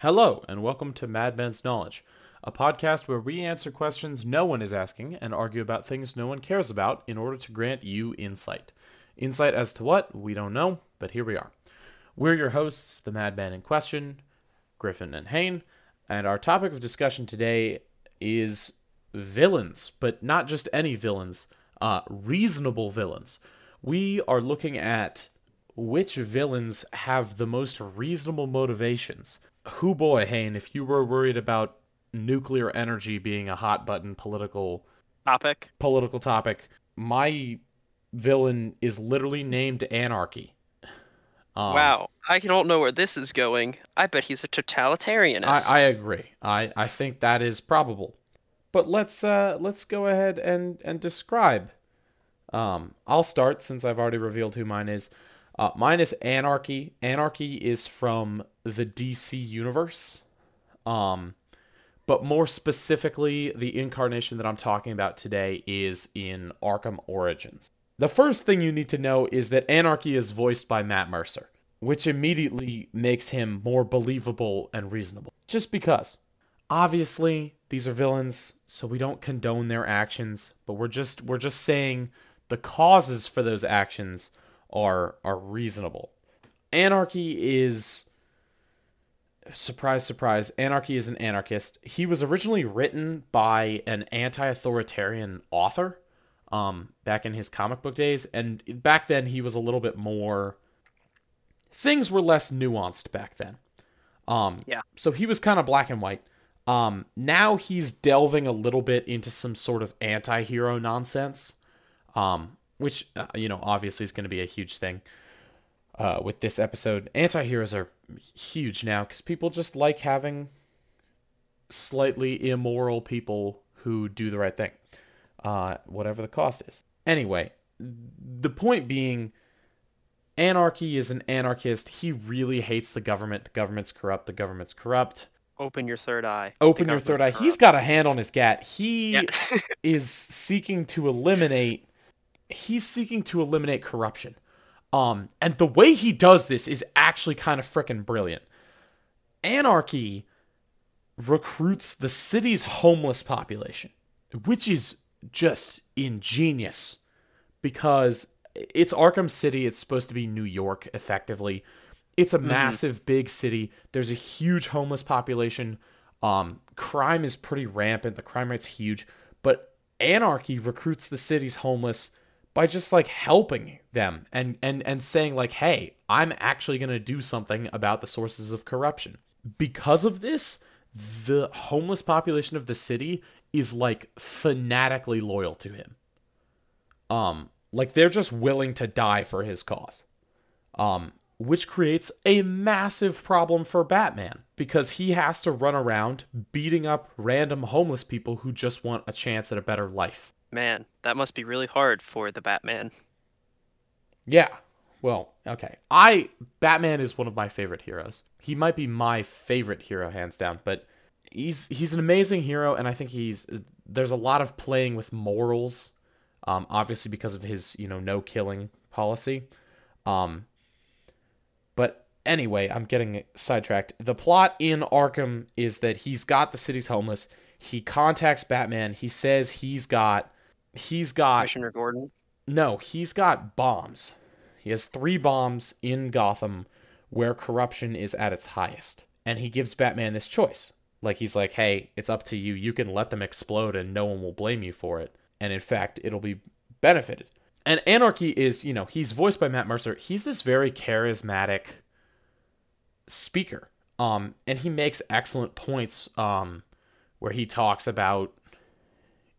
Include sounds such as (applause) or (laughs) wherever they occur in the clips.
Hello, and welcome to Madman's Knowledge, a podcast where we answer questions no one is asking and argue about things no one cares about in order to grant you insight. Insight as to what? We don't know, but here we are. We're your hosts, the Madman in question, Griffin and Hain, and our topic of discussion today is villains, but not just any villains, uh, reasonable villains. We are looking at which villains have the most reasonable motivations. Who boy, Hain, if you were worried about nuclear energy being a hot button political topic. political topic, my villain is literally named Anarchy. Um, wow, I don't know where this is going. I bet he's a totalitarianist. I, I agree. I, I think that is probable. But let's uh let's go ahead and and describe. Um, I'll start since I've already revealed who mine is. Uh, mine is Anarchy. Anarchy is from the DC universe. Um, but more specifically, the incarnation that I'm talking about today is in Arkham Origins. The first thing you need to know is that Anarchy is voiced by Matt Mercer, which immediately makes him more believable and reasonable. Just because. Obviously, these are villains, so we don't condone their actions, but we're just we're just saying the causes for those actions are are reasonable. Anarchy is surprise surprise, Anarchy is an anarchist. He was originally written by an anti-authoritarian author um back in his comic book days and back then he was a little bit more things were less nuanced back then. Um Yeah. so he was kind of black and white. Um now he's delving a little bit into some sort of anti-hero nonsense. Um which uh, you know obviously is going to be a huge thing uh, with this episode. Anti-heroes are huge now because people just like having slightly immoral people who do the right thing, uh, whatever the cost is. Anyway, the point being, Anarchy is an anarchist. He really hates the government. The government's corrupt. The government's corrupt. Open your third eye. Open your third eye. government's He's got a hand on his gat. He. Yeah. (laughs) is seeking to eliminate he's seeking to eliminate corruption. Um and the way he does this is actually kind of freaking brilliant. Anarchy recruits the city's homeless population, which is just ingenious because it's Arkham City, it's supposed to be New York effectively. It's a massive big city. There's a huge homeless population. Um crime is pretty rampant. The crime rate's huge, but anarchy recruits the city's homeless by just like helping them and and and saying like hey i'm actually going to do something about the sources of corruption. Because of this the homeless population of the city is like fanatically loyal to him. Um like they're just willing to die for his cause. Um which creates a massive problem for Batman because he has to run around beating up random homeless people who just want a chance at a better life. Man, that must be really hard for the Batman. Yeah. Well, okay. I Batman is one of my favorite heroes. He might be my favorite hero hands down, but he's he's an amazing hero and I think he's there's a lot of playing with morals um obviously because of his, you know, no killing policy. Um but anyway, I'm getting sidetracked. The plot in Arkham is that he's got the city's homeless. He contacts Batman. He says he's got he's got Commissioner Gordon. no, he's got bombs. He has three bombs in Gotham where corruption is at its highest. And he gives Batman this choice. Like, he's like, hey, it's up to you. You can let them explode and no one will blame you for it. And in fact, it'll be benefited. And Anarchy is, you know, he's voiced by Matt Mercer. He's this very charismatic speaker. Um, and he makes excellent points um, where he talks about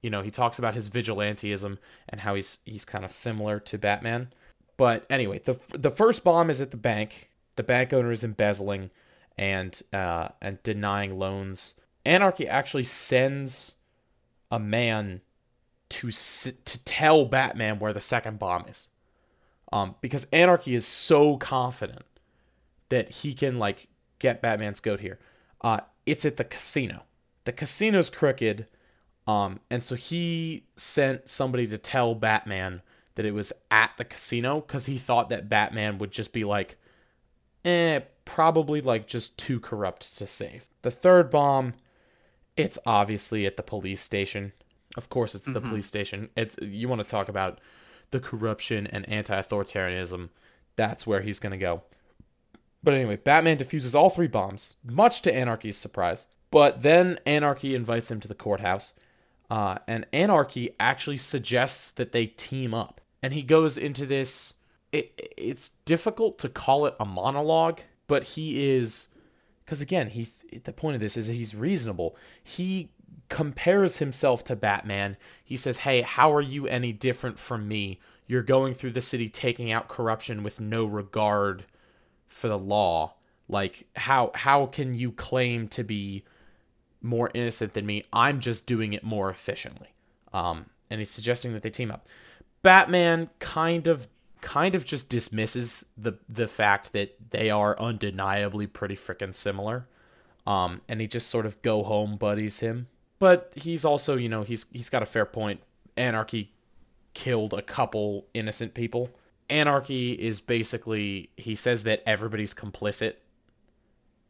you know, he talks about his vigilantism and how he's he's kind of similar to Batman. But anyway, the the first bomb is at the bank. The bank owner is embezzling and uh, and denying loans. Anarchy actually sends a man to to tell Batman where the second bomb is, um, because Anarchy is so confident that he can like get Batman's goat here. Uh, it's at the casino. The casino's crooked um, and so he sent somebody to tell Batman that it was at the casino because he thought that Batman would just be like, eh, probably like just too corrupt to save. The third bomb, it's obviously at the police station. Of course, it's the police station. It's you want to talk about the corruption and anti-authoritarianism. That's where he's gonna go. But anyway, Batman defuses all three bombs, much to Anarchy's surprise. But then Anarchy invites him to the courthouse, uh, and Anarchy actually suggests that they team up. And he goes into this. It, it's difficult to call it a monologue, but he is, because again, he's the point of this is he's reasonable. He compares himself to Batman. He says, "Hey, how are you any different from me? You're going through the city taking out corruption with no regard for the law. Like how how can you claim to be more innocent than me? I'm just doing it more efficiently." Um, and he's suggesting that they team up. Batman kind of kind of just dismisses the the fact that they are undeniably pretty freaking similar. Um, and he just sort of go home buddies him. But he's also, you know, he's he's got a fair point. Anarchy killed a couple innocent people. Anarchy is basically he says that everybody's complicit.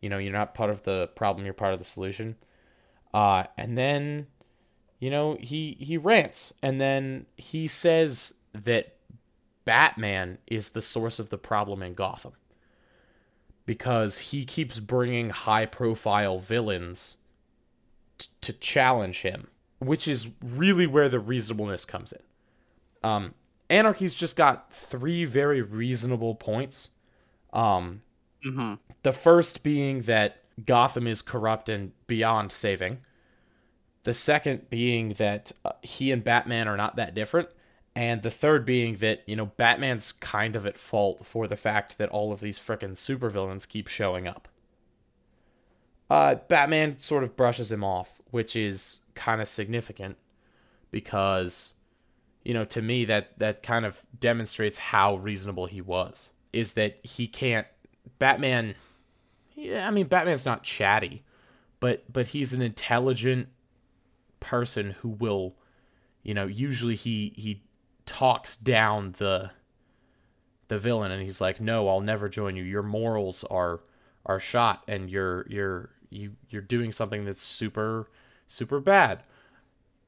You know, you're not part of the problem, you're part of the solution. Uh, and then, you know, he he rants and then he says that Batman is the source of the problem in Gotham. Because he keeps bringing high profile villains t- to challenge him, which is really where the reasonableness comes in. Um, Anarchy's just got three very reasonable points. Um, Mm-hmm. the first being that Gotham is corrupt and beyond saving. The second being that uh, he and Batman are not that different. And the third being that, you know, Batman's kind of at fault for the fact that all of these frickin' supervillains keep showing up. Uh, Batman sort of brushes him off, which is kind of significant because, you know, to me that that kind of demonstrates how reasonable he was. Is that he can't Batman yeah, I mean Batman's not chatty, but but he's an intelligent person who will, you know, usually he he talks down the the villain and he's like, "No, I'll never join you. Your morals are are shot and you're you're you you're doing something that's super super bad."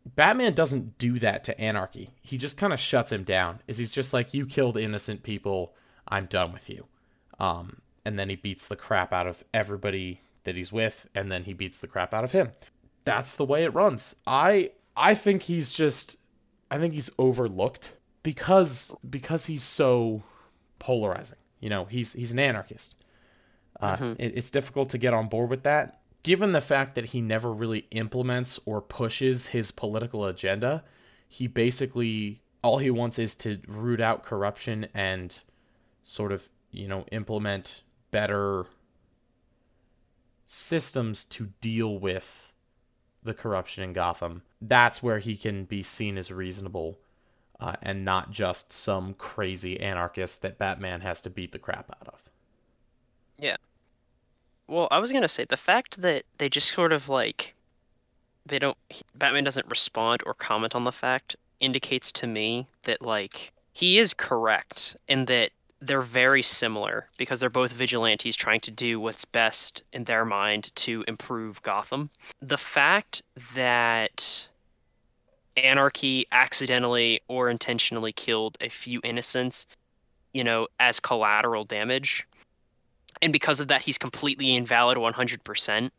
Batman doesn't do that to Anarchy. He just kind of shuts him down. Is he's just like, "You killed innocent people. I'm done with you." Um and then he beats the crap out of everybody that he's with and then he beats the crap out of him. That's the way it runs. I i think he's just i think he's overlooked because because he's so polarizing. You know he's he's an anarchist. Uh, it, it's difficult to get on board with that. Given the fact that he never really implements or pushes his political agenda he basically all he wants is to root out corruption and sort of you know implement better systems to deal with the corruption in Gotham. That's where he can be seen as reasonable uh, and not just some crazy anarchist that Batman has to beat the crap out of. Yeah. Well, I was gonna say the fact that they just sort of like they don't Batman doesn't respond or comment on the fact indicates to me that like he is correct in that they're very similar because they're both vigilantes trying to do what's best in their mind to improve Gotham. The fact that Anarchy accidentally or intentionally killed a few innocents, you know, as collateral damage, and because of that he's completely invalid 100%,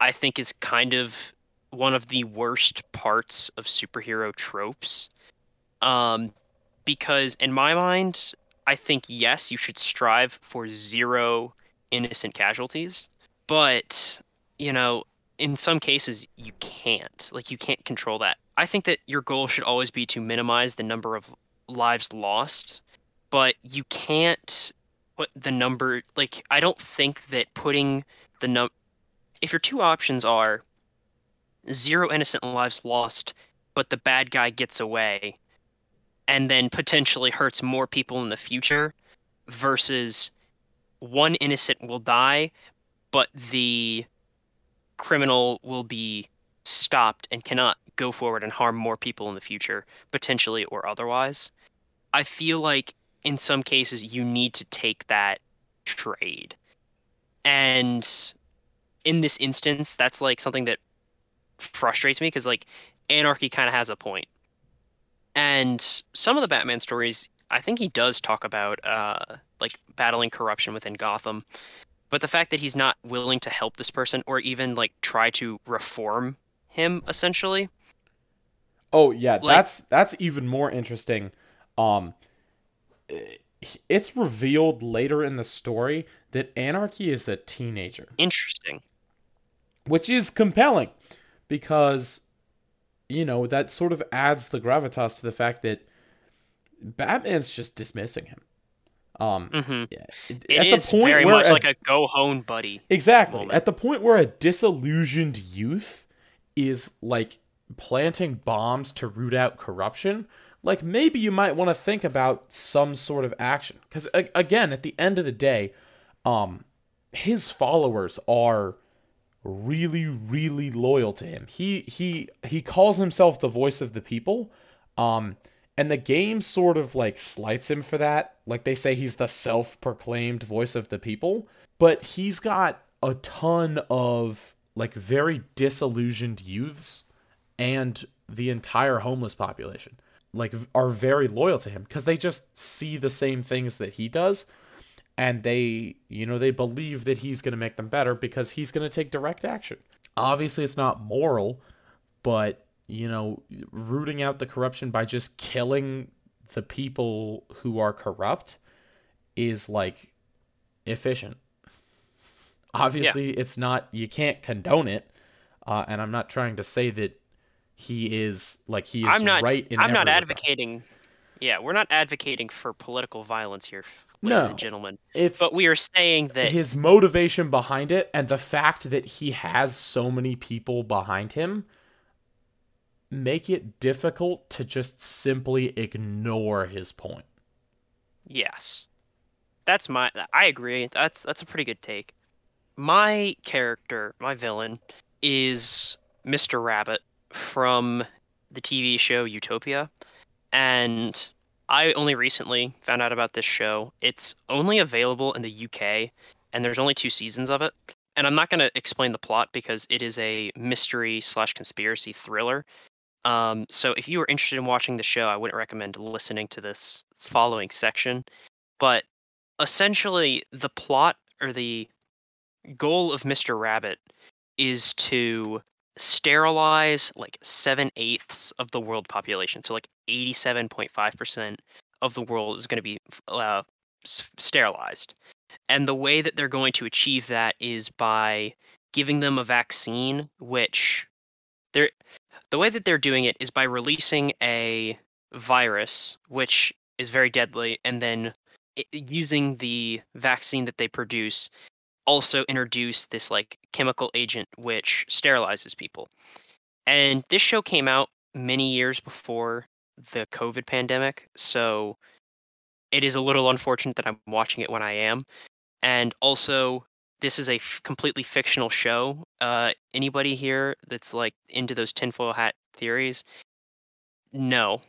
I think is kind of one of the worst parts of superhero tropes. Um, because in my mind, I think yes, you should strive for zero innocent casualties, but you know, in some cases you can't. Like you can't control that. I think that your goal should always be to minimize the number of lives lost, but you can't put the number like I don't think that putting the num if your two options are zero innocent lives lost, but the bad guy gets away and then potentially hurts more people in the future versus one innocent will die, but the criminal will be stopped and cannot go forward and harm more people in the future, potentially or otherwise. I feel like in some cases you need to take that trade And in this instance, that's like something that frustrates me because like anarchy kind of has a point. And some of the Batman stories, I think he does talk about uh, like battling corruption within Gotham, but the fact that he's not willing to help this person or even like try to reform him essentially. Oh yeah, Like- that's that's even more interesting. Um, it's revealed later in the story that Anarchy is a teenager, Interesting. which is compelling because you know that sort of adds the gravitas to the fact that Batman's just dismissing him. Um, hmm It is very where much a- like a go home buddy. Exactly. moment. At the point where a disillusioned youth is like planting bombs to root out corruption, like maybe you might want to think about some sort of action. Because again, at the end of the day, um, his followers are really, really loyal to him. He he he calls himself the voice of the people. Um, and the game sort of like slights him for that. Like they say he's the self-proclaimed voice of the people, but he's got a ton of like very disillusioned youths and the entire homeless population like are very loyal to him because they just see the same things that he does and they you know they believe that he's going to make them better because he's going to take direct action obviously it's not moral but you know rooting out the corruption by just killing the people who are corrupt is like efficient obviously it's not you can't condone it uh, and i'm not trying to say that he is like he is I'm not. right in I'm not regard. advocating. Yeah, we're not advocating for political violence here, No. and gentlemen. it's But we are saying that his motivation behind it and the fact that he has so many people behind him make it difficult to just simply ignore his point. Yes. That's my I agree. That's that's a pretty good take. My character, my villain is Mr. Rabbit from the TV show Utopia. And I only recently found out about this show. It's only available in the UK and there's only two seasons of it. And I'm not going to explain the plot because it is a mystery slash conspiracy thriller. Um, so if you are interested in watching the show, I wouldn't recommend listening to this following section. But essentially, the plot or the goal of Mr. Rabbit is to sterilize like seven eighths of the world population. So like 87.5% of the world is going to be uh, s- sterilized. And the way that they're going to achieve that is by giving them a vaccine, which they're the way that they're doing it is by releasing a virus, which is very deadly, and then i- using the vaccine that they produce also introduce this like chemical agent which sterilizes people. And this show came out many years before the COVID pandemic, so it is a little unfortunate that I'm watching it when I am. And also, this is a f- completely fictional show. Uh, anybody here that's like into those tinfoil hat theories? No,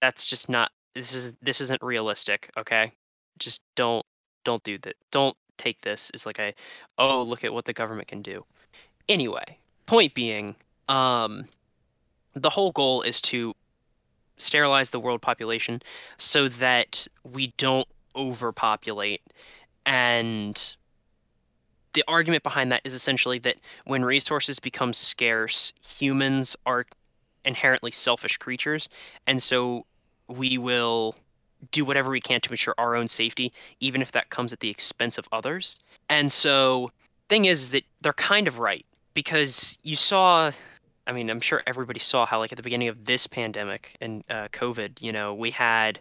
that's just not. This is this isn't realistic. Okay, just don't don't do that. Don't take this is like a oh look at what the government can do. Anyway, point being, um, the whole goal is to sterilize the world population so that we don't overpopulate and the argument behind that is essentially that when resources become scarce humans are inherently selfish creatures and so we will do whatever we can to ensure our own safety even if that comes at the expense of others. And so thing is that they're kind of right because you saw i mean i'm sure everybody saw how like at the beginning of this pandemic and uh, covid you know we had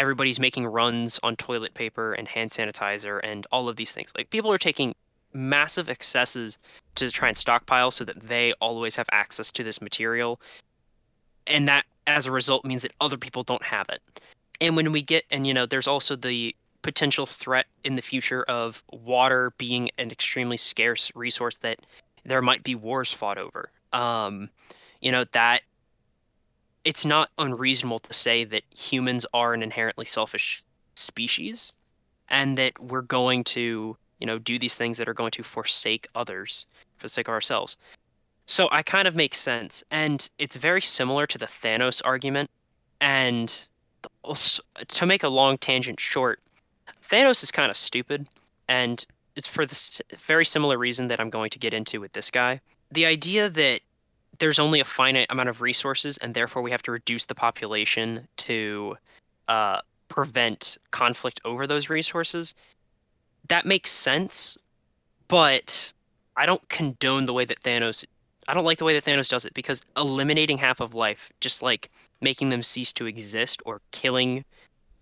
everybody's making runs on toilet paper and hand sanitizer and all of these things. Like people are taking massive excesses to try and stockpile so that they always have access to this material. And that as a result means that other people don't have it and when we get and you know there's also the potential threat in the future of water being an extremely scarce resource that there might be wars fought over um you know that it's not unreasonable to say that humans are an inherently selfish species and that we're going to you know, do these things that are going to forsake others for the sake of ourselves. So I kind of make sense, and it's very similar to the Thanos argument. And to make a long tangent short, Thanos is kind of stupid, and it's for the very similar reason that I'm going to get into with this guy. The idea that there's only a finite amount of resources, and therefore we have to reduce the population to uh, prevent conflict over those resources. That makes sense, but I don't condone the way that Thanos. I don't like the way that Thanos does it because eliminating half of life, just like making them cease to exist or killing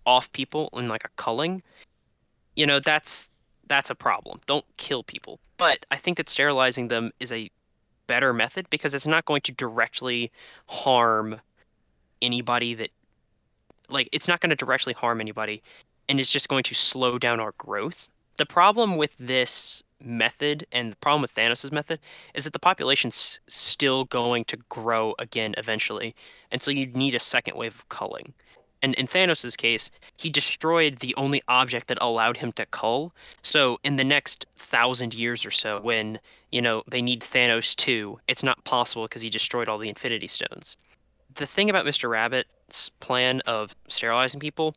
off people in like a culling, you know, that's that's a problem. Don't kill people. But I think that sterilizing them is a better method because it's not going to directly harm anybody that like it's not going to directly harm anybody and it's just going to slow down our growth. The problem with this method and the problem with Thanos' method is that the population's still going to grow again eventually. And so you need a second wave of culling. And in Thanos' case, he destroyed the only object that allowed him to cull. So in the next thousand years or so, when, you know, they need Thanos 2, it's not possible because he destroyed all the Infinity Stones. The thing about Mr. Rabbit's plan of sterilizing people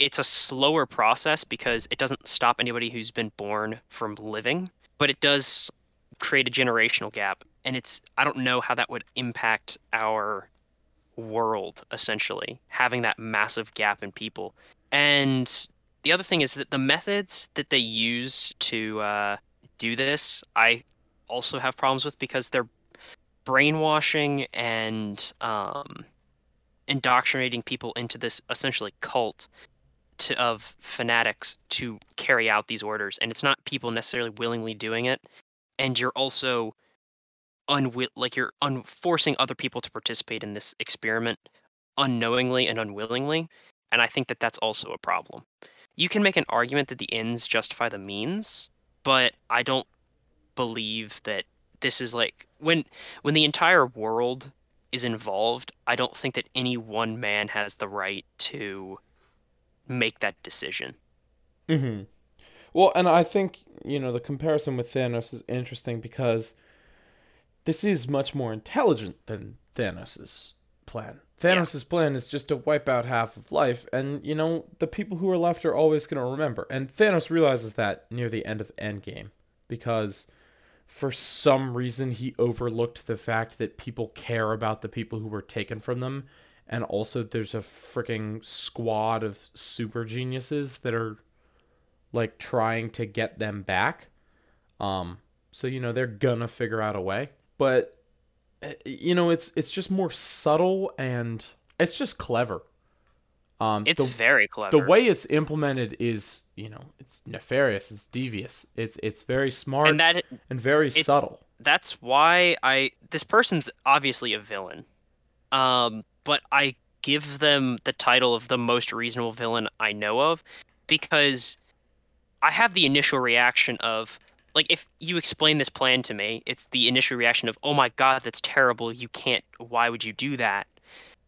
it's a slower process because it doesn't stop anybody who's been born from living, but it does create a generational gap. And it's I don't know how that would impact our world essentially, having that massive gap in people. And the other thing is that the methods that they use to uh, do this, I also have problems with because they're brainwashing and um, indoctrinating people into this essentially cult to, of fanatics to carry out these orders, and it's not people necessarily willingly doing it, and you're also unwi- like you're un- forcing other people to participate in this experiment unknowingly and unwillingly, and I think that that's also a problem. You can make an argument that the ends justify the means, but I don't believe that this is like when when the entire world is involved, I don't think that any one man has the right to make that decision. Mm-hmm. Well, and I think you know the comparison with Thanos is interesting because this is much more intelligent than Thanos's plan. Thanos's yeah. plan is just to wipe out half of life, and you know the people who are left are always going to remember. And Thanos realizes that near the end of Endgame because for some reason he overlooked the fact that people care about the people who were taken from them and also there's a freaking squad of super geniuses that are like trying to get them back. Um, so you know they're gonna figure out a way, but eh, you know it's it's just more subtle and it's just clever. Um, it's the, very clever. The way it's implemented is, you know, it's nefarious, it's devious, it's it's very smart and, that, and very subtle. That's why I this person's obviously a villain. Um, but I give them the title of the most reasonable villain I know of because I have the initial reaction of like if you explain this plan to me, it's the initial reaction of oh my god, that's terrible. You can't. Why would you do that?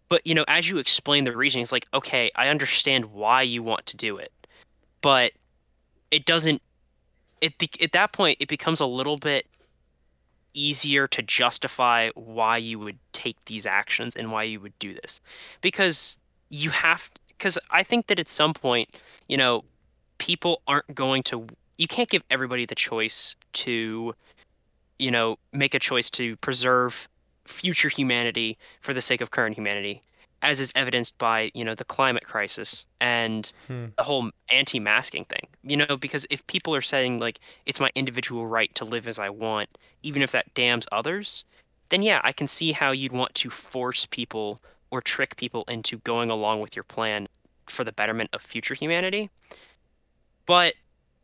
But you know, as you explain the reasoning, it's like okay, I understand why you want to do it, but it doesn't. It be, at that point it becomes a little bit easier to justify why you would take these actions and why you would do this. Because you have because i think that at some point you know people aren't going to you can't give everybody the choice to you know make a choice to preserve future humanity for the sake of current humanity as is evidenced by you know the climate crisis and hmm. the whole anti-masking thing you know because if people are saying like it's my individual right to live as i want even if that damns others then yeah i can see how you'd want to force people or trick people into going along with your plan for the betterment of future humanity but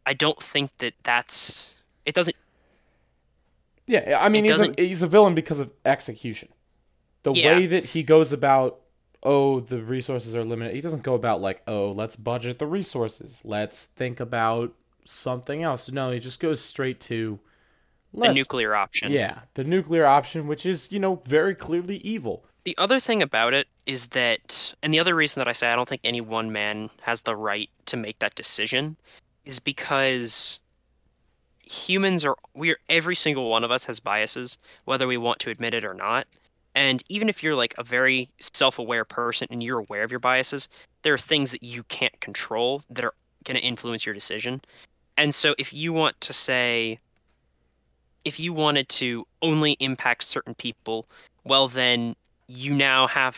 i don't think that that's it doesn't yeah i mean he's a, he's a villain because of execution the yeah. way that he goes about oh, the resources are limited. He doesn't go about like, oh, let's budget the resources. Let's think about something else. No, he just goes straight to the nuclear option. Yeah, the nuclear option, which is, you know, very clearly evil. The other thing about it is that, and the other reason that I say I don't think any one man has the right to make that decision is because humans are we are every single one of us has biases, whether we want to admit it or not. And even if you're like a very self-aware person and you're aware of your biases, there are things that you can't control that are going to influence your decision. And so if you want to say if you wanted to only impact certain people, well then you now have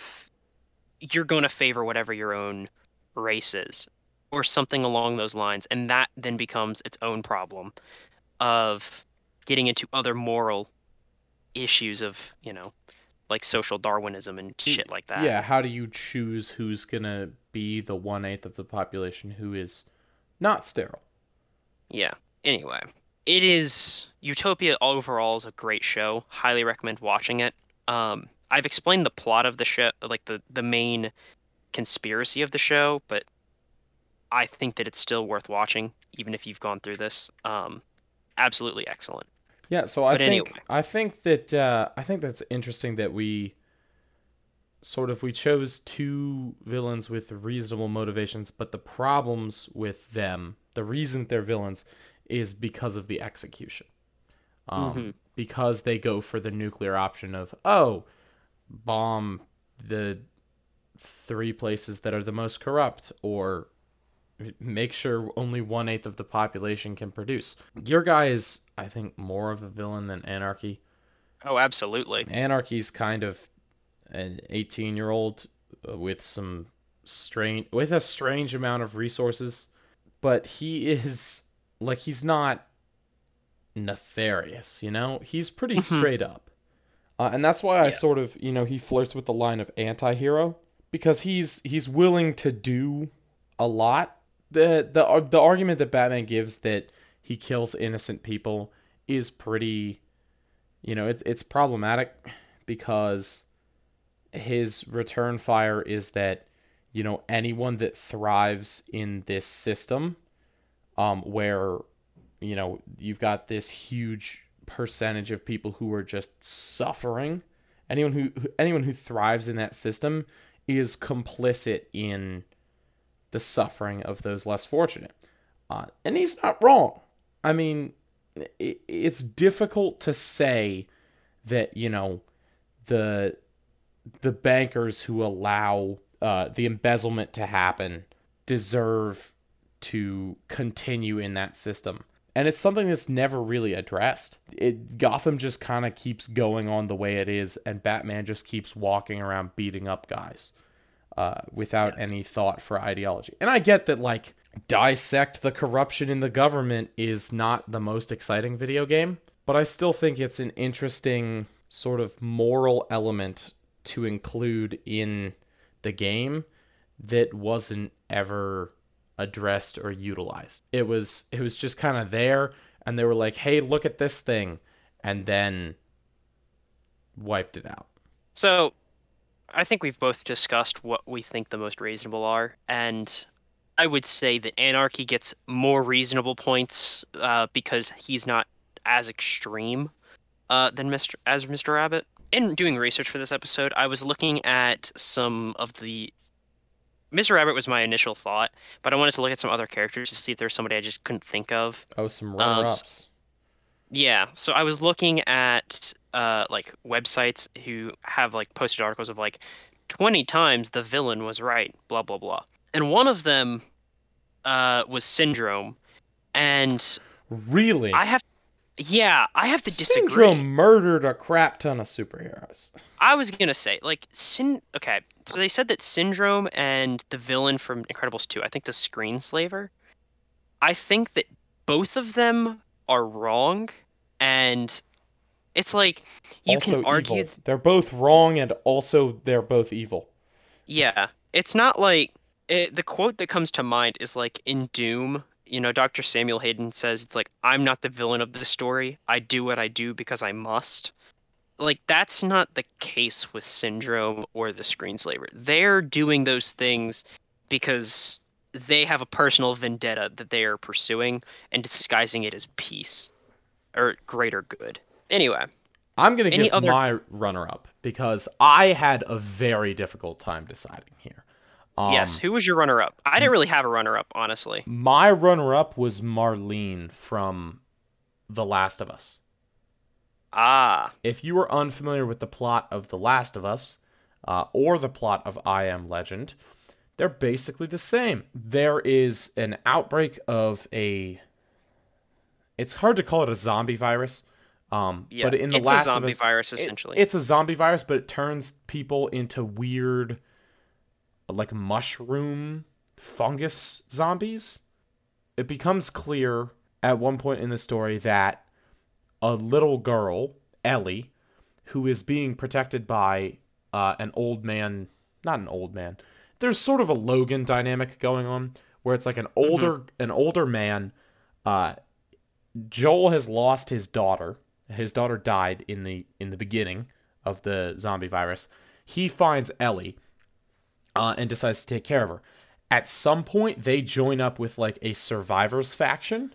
you're going to favor whatever your own race is or something along those lines and that then becomes its own problem of getting into other moral issues of you know like social darwinism and shit like that. Yeah, how do you choose who's gonna be the one eighth of the population who is not sterile? yeah anyway. It is utopia overall is a great show. Highly recommend watching it. Um i've explained the plot of the show like the the main conspiracy of the show but i think that it's still worth watching even if you've gone through this. Um absolutely excellent Yeah, so I But think anyway. I think that uh, I think that's interesting that we sort of we chose two villains with reasonable motivations, but the problems with them, the reason they're villains, is because of the execution. Um, Mhm. Because they go for the nuclear option of oh, bomb the three places that are the most corrupt, or make sure only one eighth of the population can produce. Your guy is, I think, more of a villain than Anarchy. oh absolutely Anarchy's kind of an 18 year old with some strange, with a strange amount of resources, but he is like he's not nefarious, you know. He's pretty Mhm. straight up, uh, and that's why I Yeah. sort of, you know, he flirts with the line of anti-hero because he's he's willing to do a lot. The the the argument that Batman gives that he kills innocent people is pretty you know, it, it's problematic because his return fire is that, you know, anyone that thrives in this system, um, where, you know, you've got this huge percentage of people who are just suffering, anyone who anyone who thrives in that system is complicit in the suffering of those less fortunate. Uh, and he's not wrong. I mean, it, it's difficult to say that you know the the bankers who allow uh, the embezzlement to happen deserve to continue in that system and it's something that's never really addressed it gotham just kind of keeps going on the way it is and batman just keeps walking around beating up guys uh, without any thought for ideology and i get that like dissect the corruption in the government is not the most exciting video game, but I still think it's an interesting sort of moral element to include in the game that wasn't ever addressed or utilized. It was it was just kind of there and they were like, "Hey, look at this thing." And then wiped it out. So, I think we've both discussed what we think the most reasonable are, and I would say that Anarchy gets more reasonable points uh, because he's not as extreme uh, than Mr. as Mr. Rabbit. In doing research for this episode, I was looking at some of the. Mr. Rabbit was my initial thought, but I wanted to look at some other characters to see if there's somebody I just couldn't think of. Oh, some runner-ups. Yeah, so I was looking at uh like websites who have like posted articles of like 20 times the villain was right, blah blah blah. And one of them uh was Syndrome and really? I have yeah, I have to disagree. Syndrome murdered a crap ton of superheroes. I was going to say like Syn okay, so they said that Syndrome and the villain from Incredibles 2, I think the Screenslaver, I think that both of them are wrong and it's like you also can argue evil. They're both wrong and also they're both evil. Yeah, it's not like it, the quote that comes to mind is like in Doom. You know, Dr. Samuel Hayden says it's like I'm not the villain of the story. I do what I do because I must. Like that's not the case with Syndrome or the Screenslaver. They're doing those things because they have a personal vendetta that they are pursuing and disguising it as peace or greater good. Anyway, I'm gonna give other- my runner-up because I had a very difficult time deciding here. Um, yes, who was your runner up? I didn't really have a runner up, honestly. my runner-up was Marlene from The Last of Us. Ah, If you are unfamiliar with the plot of The Last of Us uh, or the plot of I Am Legend, they're basically the same. There is an outbreak of a. It's hard to call it a zombie virus. Um, yeah. but in The it's Last a zombie Us, virus it- essentially. it's a zombie virus, but it turns people into weird, like mushroom fungus zombies. It becomes clear at one point in the story that a little girl, Ellie, who is being protected by uh, an old man, not an old man. There's sort of a Logan dynamic going on where it's like an older an older man. Uh, Joel has lost his daughter. His daughter died in the in the beginning of the zombie virus. He finds Ellie uh, and decides to take care of her. At some point, they join up with like a survivors faction,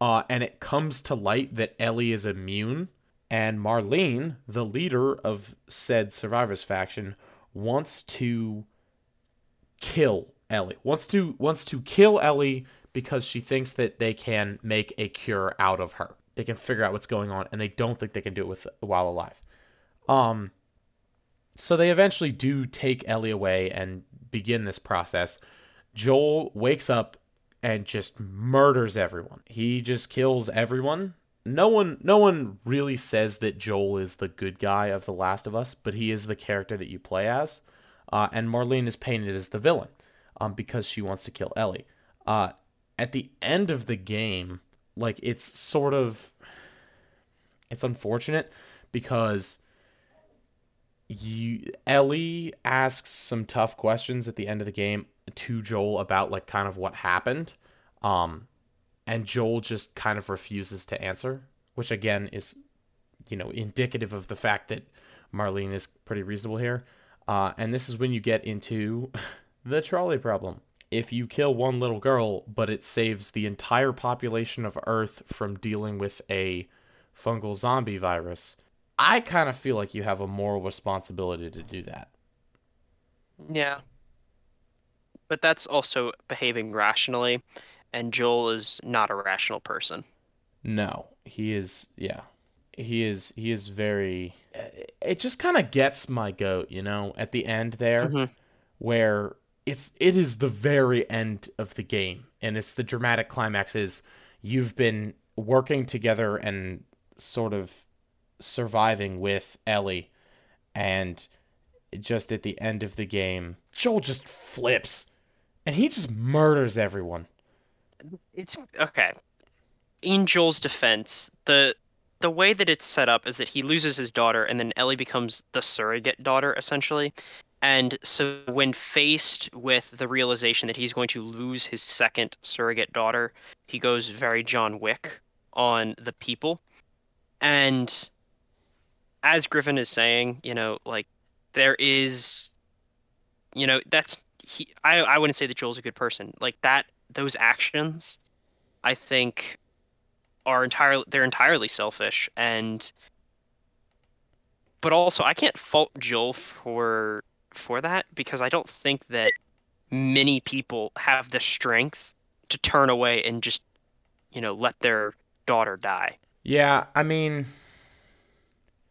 uh, and it comes to light that Ellie is immune. And Marlene, the leader of said survivors faction, wants to kill Ellie. Wants to wants to kill Ellie because she thinks that they can make a cure out of her. They can figure out what's going on, and they don't think they can do it with while alive. Um, so they eventually do take Ellie away and begin this process. Joel wakes up and just murders everyone. He just kills everyone. No one no one really says that Joel is the good guy of The Last of Us, but he is the character that you play as. Uh, and Marlene is painted as the villain um, because she wants to kill Ellie. Uh, at the end of the game, like it's sort of it's unfortunate because you Ellie asks some tough questions at the end of the game to Joel about like kind of what happened. Um and Joel just kind of refuses to answer, which again is you know indicative of the fact that Marlene is pretty reasonable here. Uh and this is when you get into (laughs) the trolley problem. If you kill one little girl, but it saves the entire population of Earth from dealing with a fungal zombie virus, I kind of feel like you have a moral responsibility to do that. yeah. But that's also behaving rationally, and Joel is not a rational person. No, he is. Yeah, he is. He is very. It just kind of gets my goat, you know, at the end there, Mhm. where it's it is the very end of the game, and it's the dramatic climax. Is you've been working together and sort of surviving with Ellie, and just at the end of the game, Joel just flips, and he just murders everyone. It's okay. In Joel's defense, the the way that it's set up is that he loses his daughter and then Ellie becomes the surrogate daughter essentially. And so when faced with the realization that he's going to lose his second surrogate daughter, he goes very John Wick on the people. And as Griffin is saying, you know, like there is you know, that's he I I wouldn't say that Joel's a good person. Like that those actions I think are entirely they're entirely selfish and but also I can't fault Joel for for that because I don't think that many people have the strength to turn away and just you know let their daughter die. Yeah, I mean,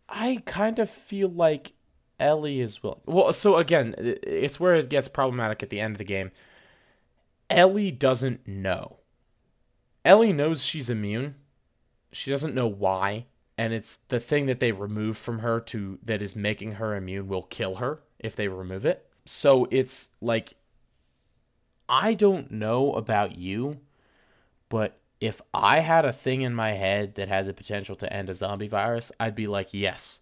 I kind of feel like Ellie is will. Well, so again, it's where it gets problematic at the end of the game. Ellie doesn't know. Ellie knows she's immune. She doesn't know why, and it's the thing that they remove from her to that is making her immune will kill her if they remove it. So it's like I don't know about you, but if I had a thing in my head that had the potential to end a zombie virus, I'd be like, yes,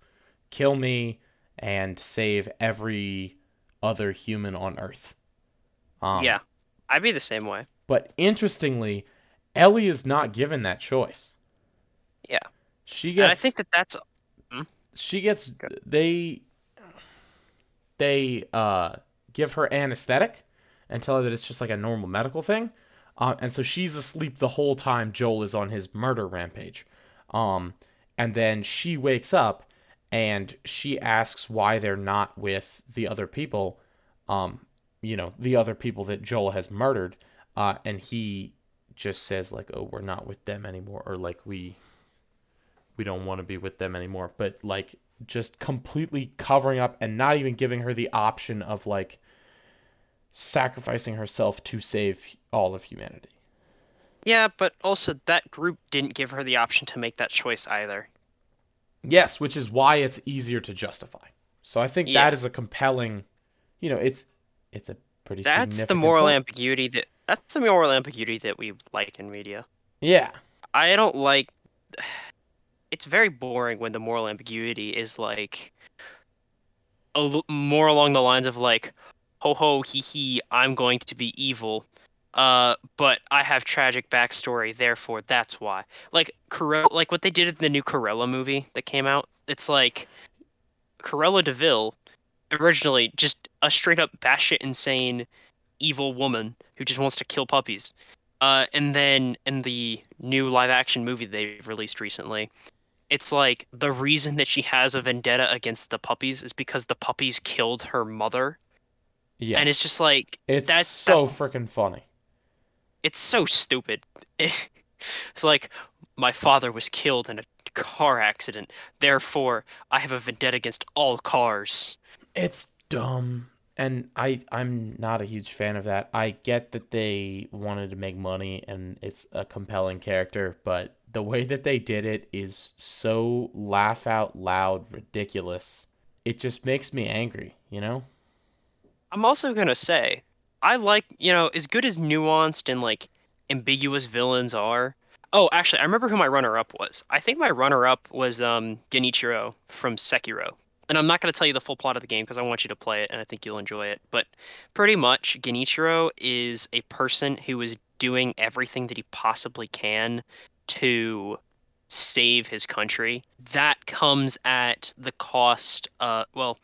kill me and save every other human on Earth. Um, yeah. I'd be the same way. But interestingly, Ellie is not given that choice. Yeah. She And I think that that's she gets. They. They uh give her anesthetic and tell her that it's just like a normal medical thing. Uh, and so she's asleep the whole time Joel is on his murder rampage. Um, and then she wakes up and she asks why they're not with the other people, um, you know, the other people that Joel has murdered. Uh, and he just says like, "Oh, we're not with them anymore," or like we we don't want to be with them anymore. But like just completely covering up and not even giving her the option of like sacrificing herself to save all of humanity. Yeah, but also that group didn't give her the option to make that choice either. Yes, which is why it's easier to justify. So I think Yeah. that is a compelling, you know, it's it's a pretty That's the moral point. ambiguity that that's the moral ambiguity that we like in media. Yeah. I don't like. It's very boring when the moral ambiguity is like a more along the lines of like, ho ho he he I'm going to be evil, uh, but I have tragic backstory, therefore that's why. Like Cruella, like what they did in the new Cruella movie that came out. It's like Cruella de Vil, originally just a straight up batshit insane evil woman who just wants to kill puppies. Uh, and then in the new live action movie they've released recently, it's like the reason that she has a vendetta against the puppies is because the puppies killed her mother. Yes. And it's just like it's that's so freaking funny. it's so stupid. (laughs) it's like my father was killed in a car accident, therefore I have a vendetta against all cars. It's dumb. And I I'm not a huge fan of that. I get that they wanted to make money and it's a compelling character, but the way that they did it is so laugh out loud ridiculous. It just makes me angry, you know? I'm also gonna say, I like you know as good as nuanced and like ambiguous villains are. Oh, actually, I remember who my runner-up was. I think my runner-up was um Genichiro from Sekiro. And I'm not gonna tell you the full plot of the game because I want you to play it and I think you'll enjoy it. But pretty much, Genichiro is a person who is doing everything that he possibly can to save his country. That comes at the cost. Uh, well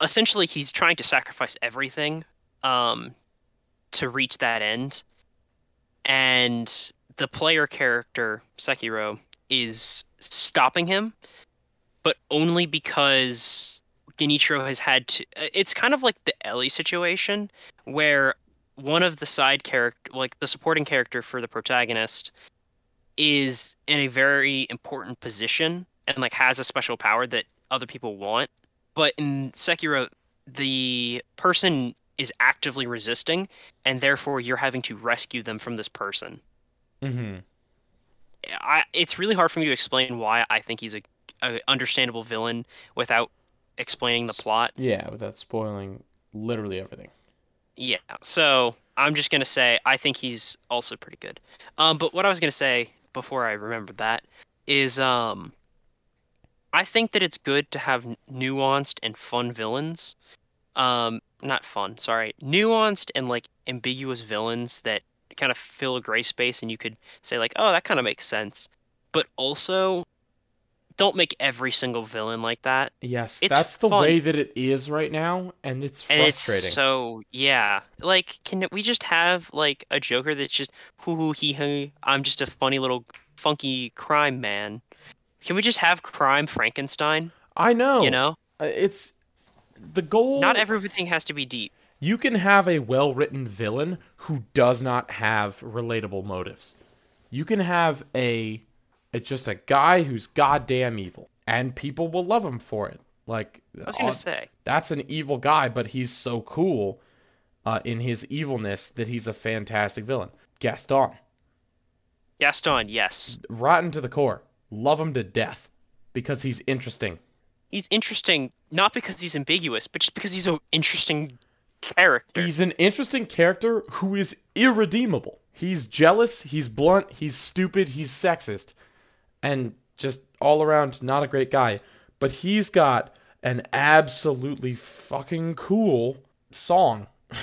essentially he's trying to sacrifice everything um to reach that end and the player character Sekiro is stopping him but only because Genichiro has had to it's kind of like the Ellie situation where one of the side character like the supporting character for the protagonist is in a very important position and like has a special power that other people want but in Sekiro, the person is actively resisting, and therefore you're having to rescue them from this person. Mhm. I, it's really hard for me to explain why I think he's a, a understandable villain without explaining the plot. Yeah, without spoiling literally everything. Yeah, so I'm just gonna say I think he's also pretty good. Um, but what I was gonna say before I remembered that is um, I think that it's good to have nuanced and fun villains. Um, not fun, sorry, nuanced and like ambiguous villains that kind of fill a gray space, and you could say like, oh, that kind of makes sense. But also, don't make every single villain like that. Yes, It's that's the fun. way that it is right now, and it's And it's so yeah. Like, can we just have like a Joker that's just hoo hoo hee hee? I'm just a funny little funky crime man. Can we just have crime Frankenstein? I know. You know, Uh, it's the goal. not everything has to be deep. You can have a well-written villain who does not have relatable motives. You can have a, a just a guy who's goddamn evil, and people will love him for it. Like I was gonna uh, say, that's an evil guy, but he's so cool uh, in his evilness that he's a fantastic villain. Gaston, Gaston. Yes, rotten to the core, love him to death because he's interesting. he's interesting not because he's ambiguous, but just because he's an interesting character. He's an interesting character who is irredeemable. He's jealous, he's blunt, he's stupid, he's sexist, and just all around not a great guy. But he's got an absolutely fucking cool song. (laughs)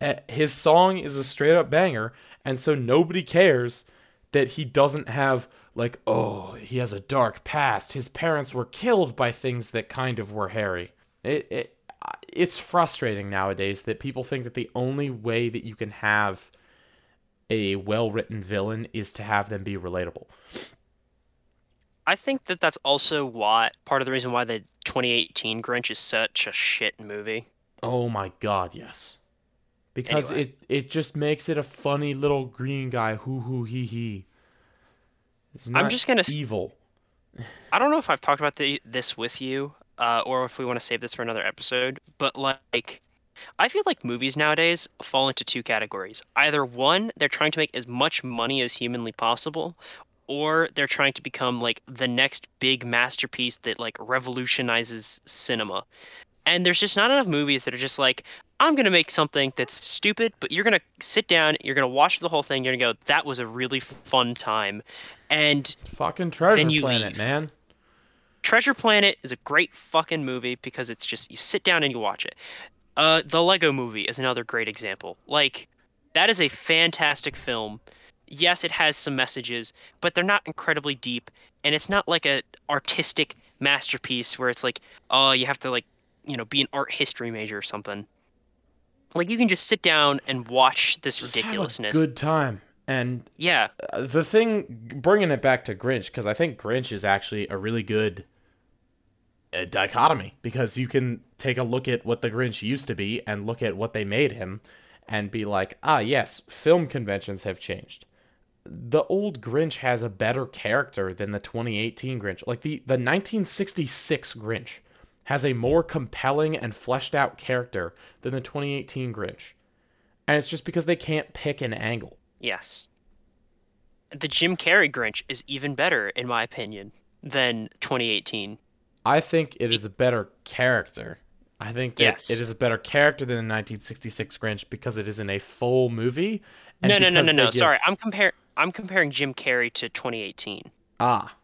Eh, His song is a straight up banger, and so nobody cares that he doesn't have like oh he has a dark past. His parents were killed by things that kind of were hairy. It, it it's frustrating nowadays that people think that the only way that you can have a well-written villain is to have them be relatable. I think that that's also why part of the reason why the 2018 Grinch is such a shit movie. Oh my god, yes. because Anyway. it it just makes it a funny little green guy hoo hoo hee hee. It's not just gonna evil. I don't know if I've talked about the, this with you, uh, or if we want to save this for another episode, but like, I feel like movies nowadays fall into two categories. Either one, they're trying to make as much money as humanly possible, or they're trying to become like the next big masterpiece that like revolutionizes cinema. And there's just not enough movies that are just like, I'm gonna make something that's stupid, but you're gonna sit down, you're gonna watch the whole thing, you're gonna go, that was a really fun time. And Fucking Treasure Planet, leave. man. Treasure Planet is a great fucking movie because it's just you sit down and you watch it. Uh, the Lego Movie is another great example. Like, that is a fantastic film. Yes, it has some messages, but they're not incredibly deep, and it's not like a artistic masterpiece where it's like, oh, you have to like, you know, be an art history major or something. Like, you can just sit down and watch this Just ridiculousness. have a good time. And Yeah, uh, the thing, bringing it back to Grinch, because I think Grinch is actually a really good uh, dichotomy because you can take a look at what the Grinch used to be and look at what they made him and be like, ah, yes, film conventions have changed. The old Grinch has a better character than the 2018 Grinch. Like the, the 1966 Grinch has a more compelling and fleshed out character than the 2018 Grinch. And it's just because they can't pick an angle. yes. The Jim Carrey Grinch is even better, in my opinion, than 2018. I think it is a better character. I think that Yes. it is a better character than the 1966 Grinch because it isn't a full movie. no, no, no, no, no. give- Sorry, I'm compare I'm comparing Jim Carrey to 2018. Ah,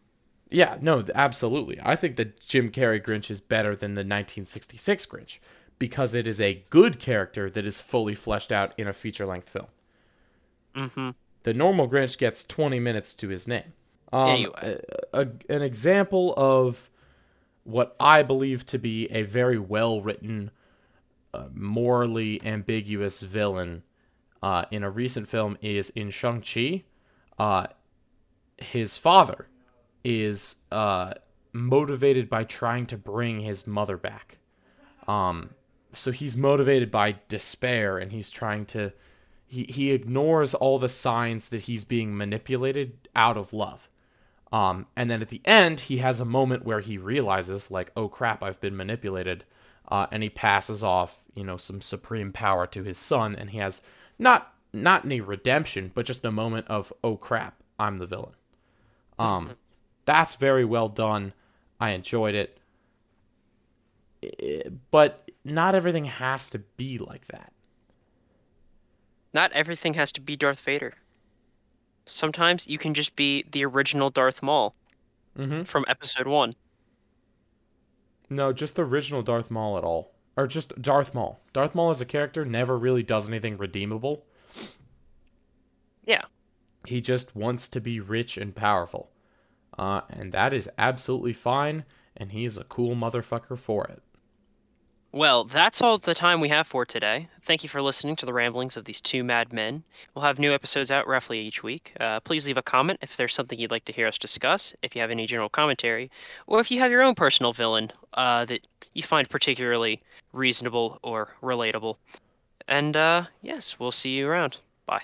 yeah, no, absolutely. I think that Jim Carrey Grinch is better than the 1966 Grinch because it is a good character that is fully fleshed out in a feature-length film. Mm-hmm. The normal Grinch gets 20 minutes to his name. Um, Anyway. a, a- an example of what I believe to be a very well written, uh, morally ambiguous villain uh, in a recent film is in Shang-Chi. Uh, his father is uh, motivated by trying to bring his mother back. Um, so he's motivated by despair and he's trying to he, he ignores all the signs that he's being manipulated out of love. Um, and then at the end, he has a moment where he realizes, like, oh crap, I've been manipulated. Uh, and he passes off, you know, some supreme power to his son, and he has not not any redemption, but just a moment of, oh crap, I'm the villain. Um, (laughs) that's very well done. I enjoyed it. I- But not everything has to be like that. Not everything has to be Darth Vader. Sometimes you can just be the original Darth Maul Mm-hmm. from Episode One. No, just the original Darth Maul at all. Or just Darth Maul. Darth Maul as a character never really does anything redeemable. Yeah. He just wants to be rich and powerful. Uh, and that is absolutely fine, and he's a cool motherfucker for it. Well, that's all the time we have for today. Thank you for listening to the ramblings of these two mad men. We'll have new episodes out roughly each week. Uh, please leave a comment if there's something you'd like to hear us discuss, if you have any general commentary, or if you have your own personal villain uh, that you find particularly reasonable or relatable. And uh, yes, we'll see you around. Bye.